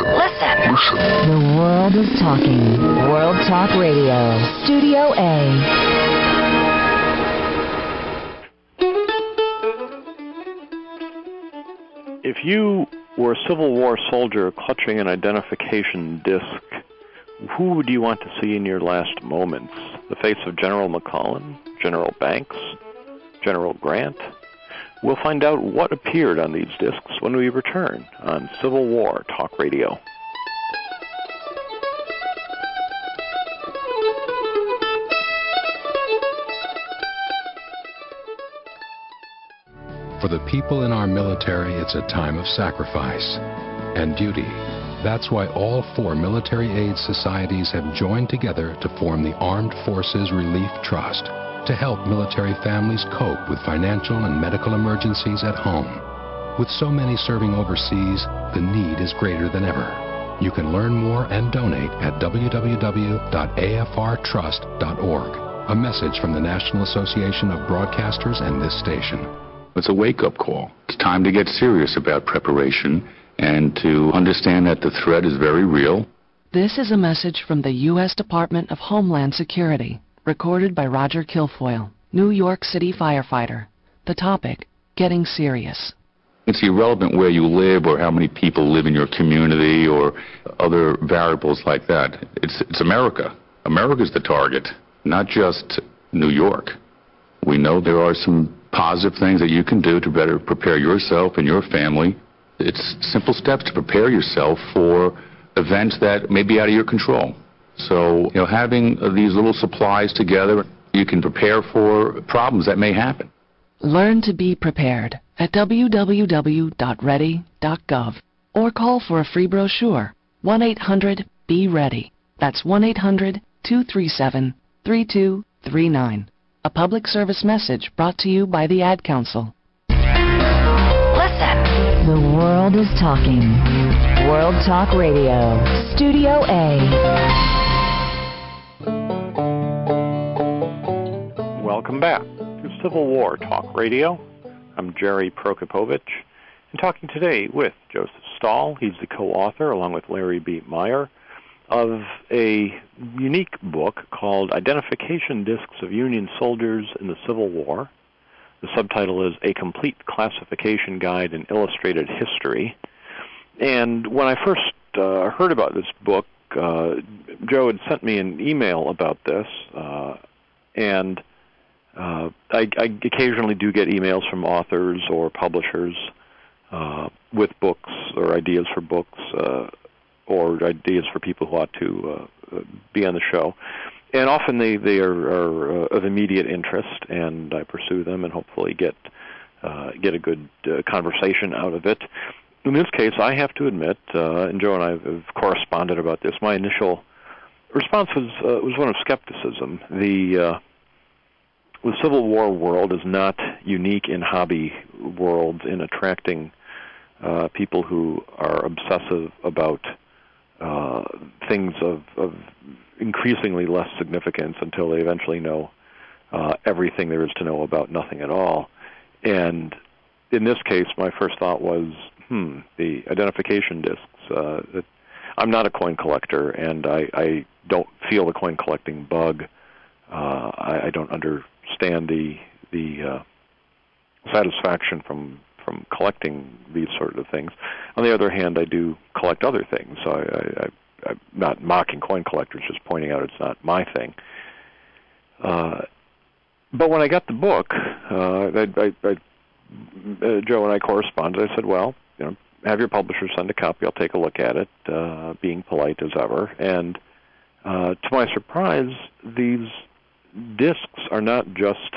Listen. Listen. Listen. The world is talking. World Talk Radio. Studio A. If you were a Civil War soldier clutching an identification disc, who would you want to see in your last moments? The face of General McClellan? General Banks? General Grant? We'll find out what appeared on these discs when we return on Civil War Talk Radio. For the people in our military, it's a time of sacrifice and duty. That's why all four military aid societies have joined together to form the Armed Forces Relief Trust to help military families cope with financial and medical emergencies at home. With so many serving overseas, the need is greater than ever. You can learn more and donate at www.afrtrust.org. A message from the National Association of Broadcasters and this station. It's a wake up call. It's time to get serious about preparation and to understand that the threat is very real. This is a message from the U.S. Department of Homeland Security, recorded by Roger Kilfoyle, New York City firefighter. The topic Getting Serious. It's irrelevant where you live or how many people live in your community or other variables like that. It's, it's America. America's the target, not just New York. We know there are some positive things that you can do to better prepare yourself and your family. It's simple steps to prepare yourself for events that may be out of your control. So, you know, having uh, these little supplies together, you can prepare for problems that may happen. Learn to be prepared at www.ready.gov or call for a free brochure 1 800 BE READY. That's 1 800 237 3239. A public service message brought to you by the Ad Council. Listen. The world is talking. World Talk Radio. Studio A. Welcome back to Civil War Talk Radio. I'm Gerry Prokopowicz, and talking today with Joseph Stahl. He's the co-author, along with Larry B. Meyer, of a unique book called Identification Discs of Union Soldiers in the Civil War. The subtitle is A Complete Classification Guide in Illustrated History. And when I first uh, heard about this book, uh, Joe had sent me an email about this, uh, and uh, I, I, occasionally do get emails from authors or publishers uh, with books or ideas for books uh, or ideas for people who ought to uh, be on the show. And often they, they are, are uh, of immediate interest, and I pursue them and hopefully get uh, get a good uh, conversation out of it. In this case, I have to admit, uh, and Joe and I have corresponded about this. My initial response was uh, was one of skepticism. The uh, the Civil War world is not unique in hobby worlds in attracting uh, people who are obsessive about uh, things of, of increasingly less significance until they eventually know uh, everything there is to know about nothing at all. And in this case, my first thought was, hmm, the identification discs. Uh, that I'm not a coin collector, and I, I don't feel the coin collecting bug. Uh, I, I don't understand the the uh, satisfaction from from collecting these sort of things. On the other hand, I do collect other things. So I, I, I'm not mocking coin collectors, just pointing out it's not my thing. Uh, but when I got the book, uh, I, I, I, uh, Joe and I corresponded. I said, "Well, you know, have your publisher send a copy. I'll take a look at it, uh, being polite as ever." And uh, to my surprise, these discs are not just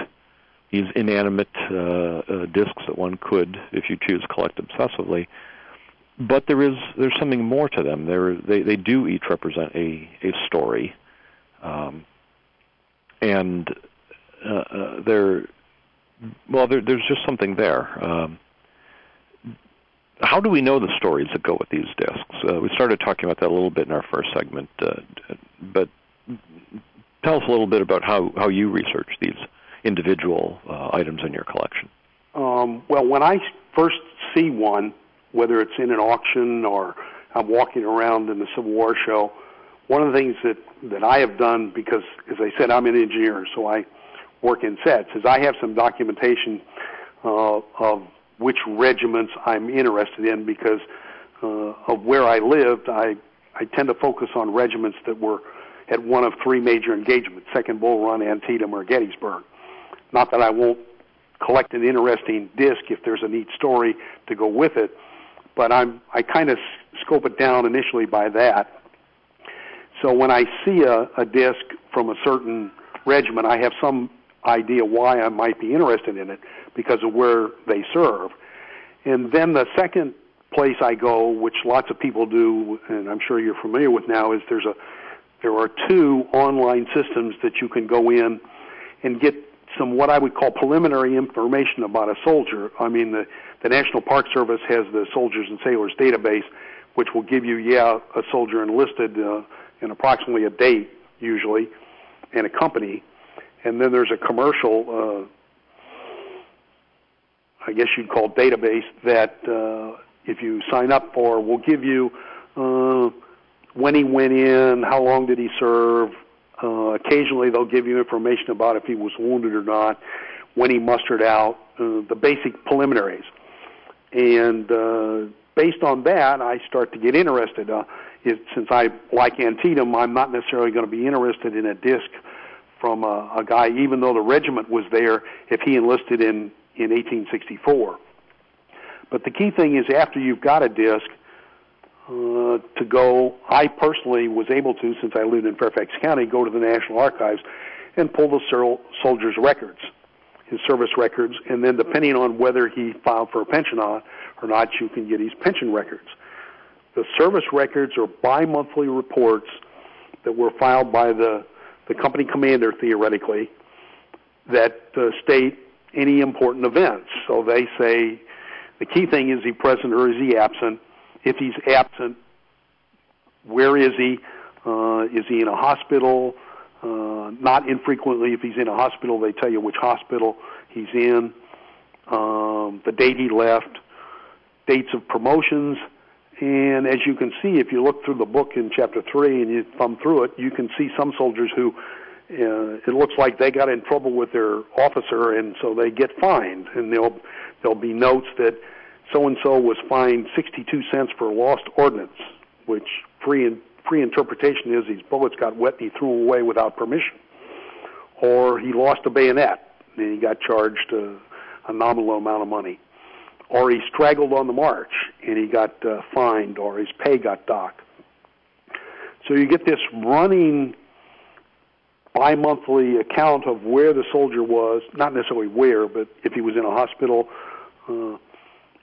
these inanimate uh, uh, discs that one could, if you choose, collect obsessively. But there is there's something more to them. There they they do each represent a a story, um, and uh, uh, well there, there's just something there. Um, how do we know the stories that go with these discs? Uh, we started talking about that a little bit in our first segment, uh, but tell us a little bit about how, how you research these individual uh, items in your collection? Um, well, when I first see one, whether it's in an auction or I'm walking around in the Civil War show. One of the things that that I have done because, as I said, I'm an engineer, so I work in sets. Is I have some documentation uh, of which regiments I'm interested in because uh, of where I lived. I I tend to focus on regiments that were at one of three major engagements: Second Bull Run, Antietam, or Gettysburg. Not that I won't collect an interesting disc if there's a neat story to go with it, but I'm I kind of scope it down initially by that. So when I see a, a disc from a certain regiment, I have some idea why I might be interested in it because of where they serve. And then the second place I go, which lots of people do, and I'm sure you're familiar with now, is there's a there are two online systems that you can go in and get some what I would call preliminary information about a soldier. I mean, the the National Park Service has the Soldiers and Sailors database, which will give you, yeah, a soldier enlisted uh, in approximately a date usually, and a company, and then there's a commercial. Uh, I guess you'd call database that uh, if you sign up for will give you uh, when he went in, how long did he serve. Uh, occasionally, they'll give you information about if he was wounded or not, when he mustered out, uh, the basic preliminaries. And uh, based on that, I start to get interested. Uh, it, since I like Antietam, I'm not necessarily going to be interested in a disc from a, a guy, even though the regiment was there, if he enlisted in in 1864. But the key thing is after you've got a disc, uh, to go, I personally was able to, since I lived in Fairfax County, go to the National Archives and pull the soldier's records, his service records, and then depending on whether he filed for a pension or not, you can get his pension records. The service records are bi-monthly reports that were filed by the, the company commander, theoretically, that uh, state any important events. So they say the key thing is he present or is he absent? If he's absent, where is he? Uh, is he in a hospital? Uh, not infrequently, if he's in a hospital, they tell you which hospital he's in, um, the date he left, dates of promotions, and as you can see, if you look through the book in chapter three and you thumb through it, you can see some soldiers who uh, it looks like they got in trouble with their officer, and so they get fined. And there'll there'll be notes that so and so was fined 62 cents for lost ordnance, which free free interpretation is these bullets got wet and he threw them away without permission, or he lost a bayonet and he got charged a, a nominal amount of money, or he straggled on the march and he got uh, fined, or his pay got docked. So you get this running bi-monthly account of where the soldier was, not necessarily where, but if he was in a hospital, uh,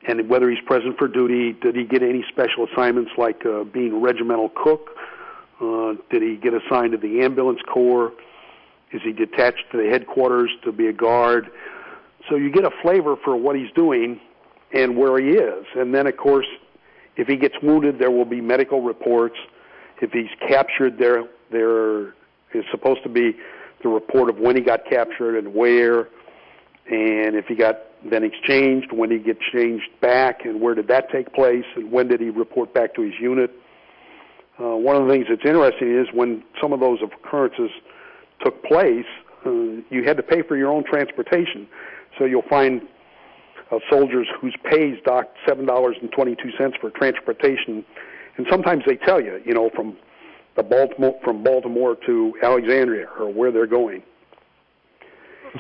and whether he's present for duty. Did he get any special assignments like uh, being regimental cook? Uh, did he get assigned to the ambulance corps? Is he detached to the headquarters to be a guard? So you get a flavor for what he's doing and where he is. And then, of course, if he gets wounded, there will be medical reports. If he's captured, there there is supposed to be the report of when he got captured and where, and if he got then exchanged, when did he get changed back, and where did that take place, and when did he report back to his unit. Uh, one of the things that's interesting is when some of those occurrences took place, uh, you had to pay for your own transportation. So you'll find uh, soldiers whose pay is docked seven dollars and twenty-two cents for transportation, and sometimes they tell you, you know, from the Baltimore from Baltimore to Alexandria or where they're going.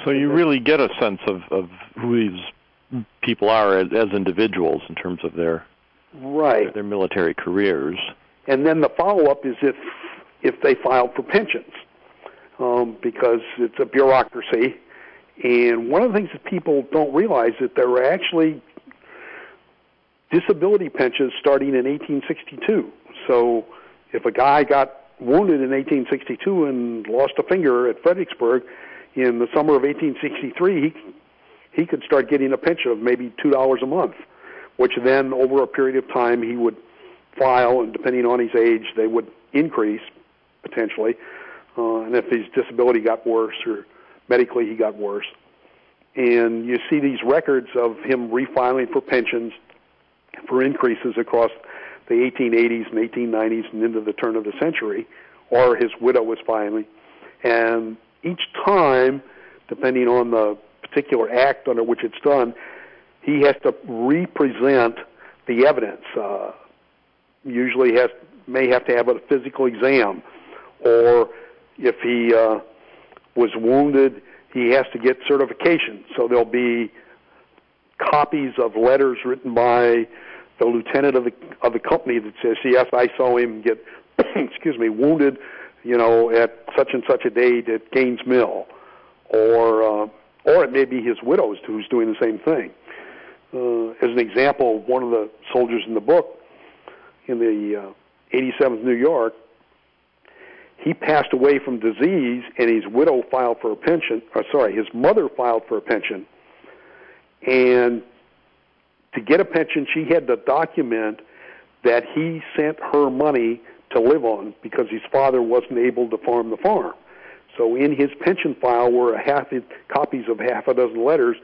So you really get a sense of, of who these people are as, as individuals in terms of their right their military careers. And then the follow up is if if they filed for pensions, um, because it's a bureaucracy. And one of the things that people don't realize is that there were actually disability pensions starting in 1862. So if a guy got wounded in 1862 and lost a finger at Fredericksburg, in the summer of 1863, he he could start getting a pension of maybe two dollars a month, which then over a period of time he would file, and depending on his age, they would increase potentially. Uh, and if his disability got worse or medically he got worse, and you see these records of him refiling for pensions for increases across the 1880s and 1890s and into the turn of the century, or his widow was filing. And each time, depending on the particular act under which it's done, he has to represent the evidence. Uh, usually has may have to have a physical exam, or if he uh, was wounded, he has to get certification. So there'll be copies of letters written by the lieutenant of the of the company that says, "Yes, I saw him get, excuse me, wounded, you know, at such and such a date at Gaines Mill," or uh, or it may be his widow who's doing the same thing. Uh, as an example, one of the soldiers in the book, in the uh, 87th New York, he passed away from disease, and his widow filed for a pension. Or sorry, his mother filed for a pension, and to get a pension, she had to document that he sent her money to live on because his father wasn't able to farm the farm. So in his pension file were a half copies of half a dozen letters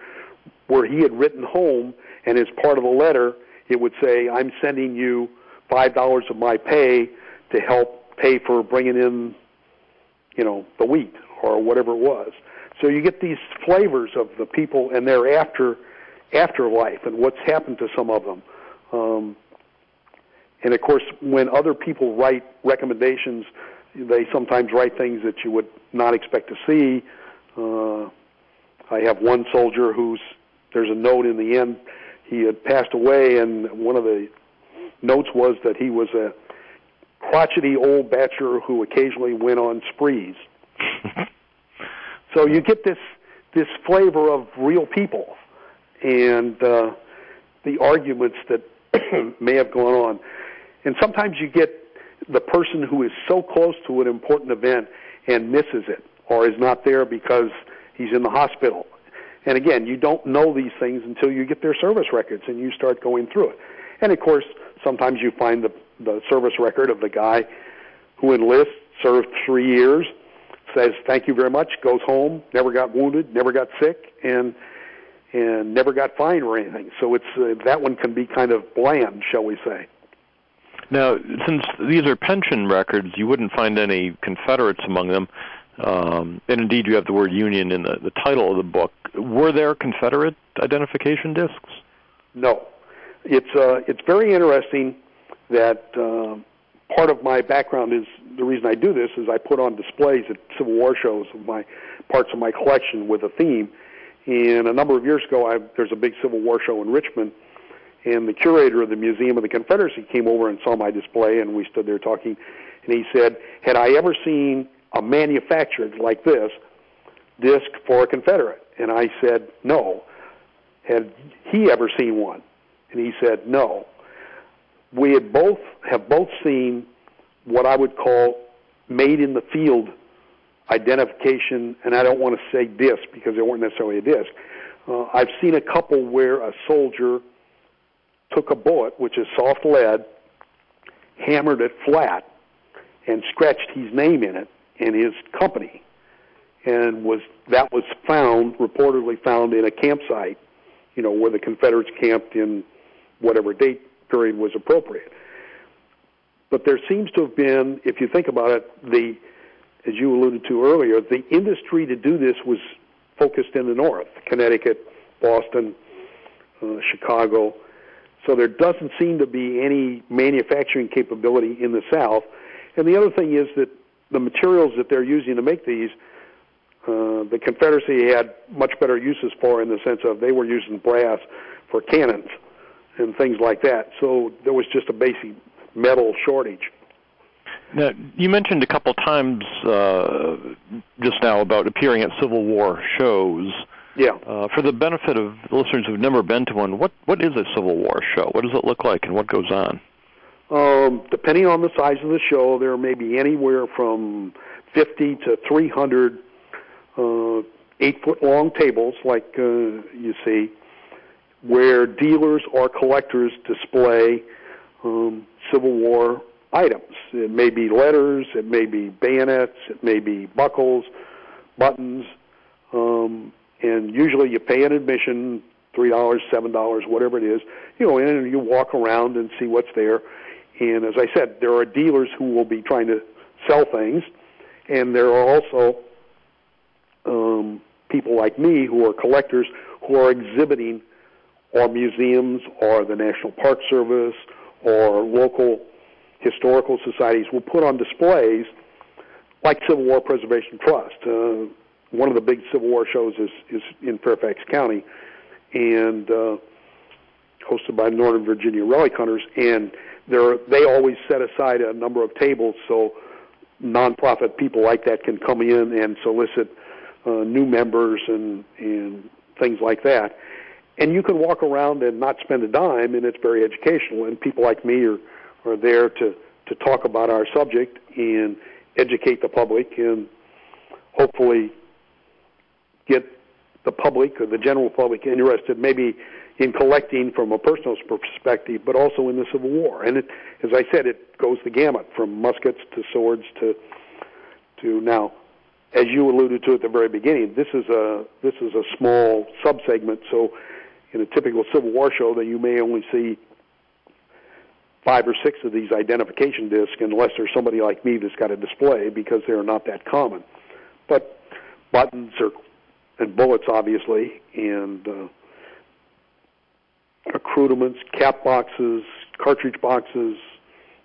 where he had written home, and as part of the letter, it would say, "I'm sending you five dollars of my pay to help pay for bringing in, you know, the wheat or whatever it was." So you get these flavors of the people and their after afterlife and what's happened to some of them. Um, and of course, when other people write recommendations, they sometimes write things that you would not expect to see. Uh, I have one soldier who's there's a note in the end. He had passed away, and one of the notes was that he was a crotchety old bachelor who occasionally went on sprees. so you get this this flavor of real people and uh, the arguments that may have gone on. And sometimes you get the person who is so close to an important event and misses it or is not there because he's in the hospital. And again, you don't know these things until you get their service records and you start going through it. And of course, sometimes you find the, the service record of the guy who enlists, served three years, says thank you very much, goes home, never got wounded, never got sick, and and never got fined or anything. So it's uh, that one can be kind of bland, shall we say. Now, since these are pension records, you wouldn't find any Confederates among them. Um, and indeed, you have the word Union in the, the title of the book. Were there Confederate identification discs? No. It's uh, it's very interesting that uh, part of my background is the reason I do this is I put on displays at Civil War shows of my parts of my collection with a theme, and a number of years ago, I, there's a big Civil War show in Richmond, and the curator of the Museum of the Confederacy came over and saw my display, and we stood there talking. And he said, "Had I ever seen a manufactured like this disc for a Confederate?" And I said, "No." Had he ever seen one? And he said, "No." We had both have both seen what I would call made in the field identification, and I don't want to say disc because they weren't necessarily a disc. Uh, I've seen a couple where a soldier took a bullet, which is soft lead, hammered it flat, and scratched his name in it and his company, and was that was found reportedly found in a campsite, you know, where the Confederates camped in whatever date period was appropriate. But there seems to have been, if you think about it, the as you alluded to earlier, the industry to do this was focused in the north, Connecticut, Boston, uh, Chicago. So there doesn't seem to be any manufacturing capability in the south. And the other thing is that the materials that they're using to make these, uh, the Confederacy had much better uses for in the sense of they were using brass for cannons and things like that. So there was just a basic metal shortage. Now, you mentioned a couple times uh, just now about appearing at Civil War shows. Yeah. Uh, for the benefit of listeners who've never been to one, what what is a Civil War show? What does it look like, and what goes on? Um, depending on the size of the show, there may be anywhere from 50 to 300 uh, eight foot long tables, like uh, you see, where dealers or collectors display um, Civil War items. It may be letters, it may be bayonets, it may be buckles, buttons, um, and usually you pay an admission, three dollars, seven dollars, whatever it is. You go in and you walk around and see what's there. And as I said, there are dealers who will be trying to sell things, and there are also um, people like me who are collectors who are exhibiting or museums or the National Park Service or local historical societies will put on displays like Civil War Preservation Trust. Uh, one of the big Civil War shows is, is in Fairfax County and uh, hosted by Northern Virginia Relic Hunters. And they always set aside a number of tables so nonprofit people like that can come in and solicit uh, new members and, and things like that. And you can walk around and not spend a dime, and it's very educational. And people like me are, are there to, to talk about our subject and educate the public and hopefully get the public or the general public interested maybe in collecting from a personal perspective, but also in the Civil War. And it, as I said, it goes the gamut from muskets to swords to to now, as you alluded to at the very beginning, this is a this is a small subsegment. So, in a typical Civil War show, that you may only see five or six of these identification discs, unless there's somebody like me that's got a display, because they're not that common. But buttons are and bullets, obviously, and uh, accoutrements, cap boxes, cartridge boxes,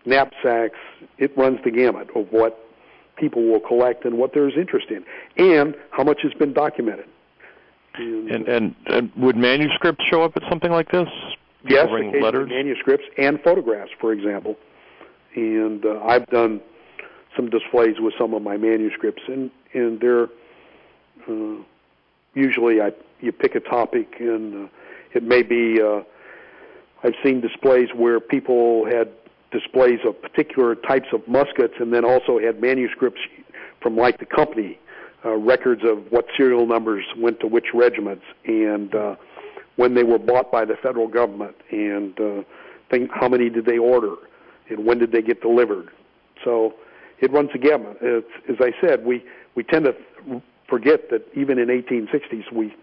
knapsacks. It runs the gamut of what people will collect and what there's interest in, and how much has been documented. And, and, and, and would manuscripts show up at something like this? People yes, letters? manuscripts and photographs, for example. And uh, I've done some displays with some of my manuscripts, and and they're uh, usually I you pick a topic, and uh, it may be. Uh, I've seen displays where people had displays of particular types of muskets, and then also had manuscripts from like the company, uh, records of what serial numbers went to which regiments, and uh, when they were bought by the federal government, and uh, think how many did they order, and when did they get delivered. So it runs the gamut. It's, as I said, we we tend to forget that even in 1860s we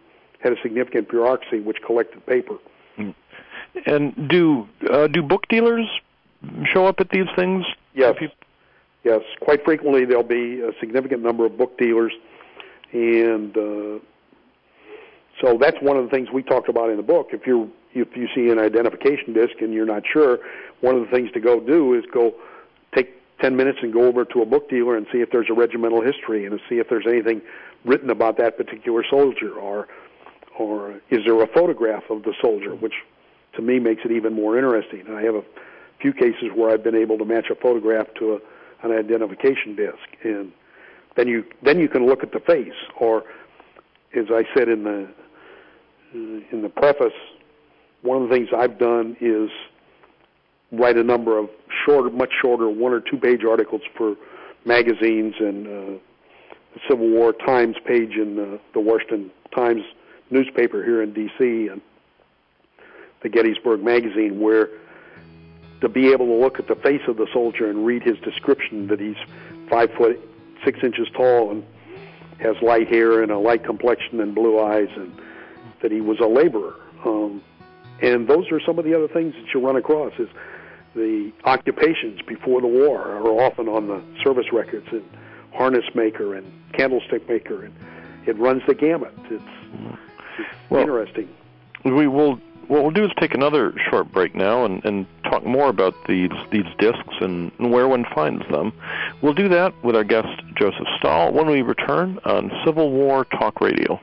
had a significant bureaucracy which collected paper. Mm. And do uh, do book dealers show up at these things? Yes. Yes, quite frequently there'll be a significant number of book dealers, and uh, so that's one of the things we talked about in the book. If you if you see an identification disc and you're not sure, one of the things to go do is go take 10 minutes and go over to a book dealer and see if there's a regimental history and see if there's anything written about that particular soldier or or is there a photograph of the soldier which to me makes it even more interesting. I have a few cases where I've been able to match a photograph to a, an identification disc, and then you then you can look at the face. Or, as I said in the in the preface, one of the things I've done is write a number of shorter, much shorter, one or two page articles for magazines and uh, Civil War Times page in the, the Washington Times newspaper here in D.C. and the Gettysburg Magazine, where to be able to look at the face of the soldier and read his description that he's five foot six inches tall and has light hair and a light complexion and blue eyes, and that he was a laborer. Um, and those are some of the other things that you run across. Is the occupations before the war are often on the service records, and harness maker and candlestick maker, and it runs the gamut. It's, it's mm-hmm. well, interesting. We will what we'll do is take another short break now and, and talk more about these these discs and where one finds them. We'll do that with our guest Joseph Stahl when we return on Civil War Talk Radio.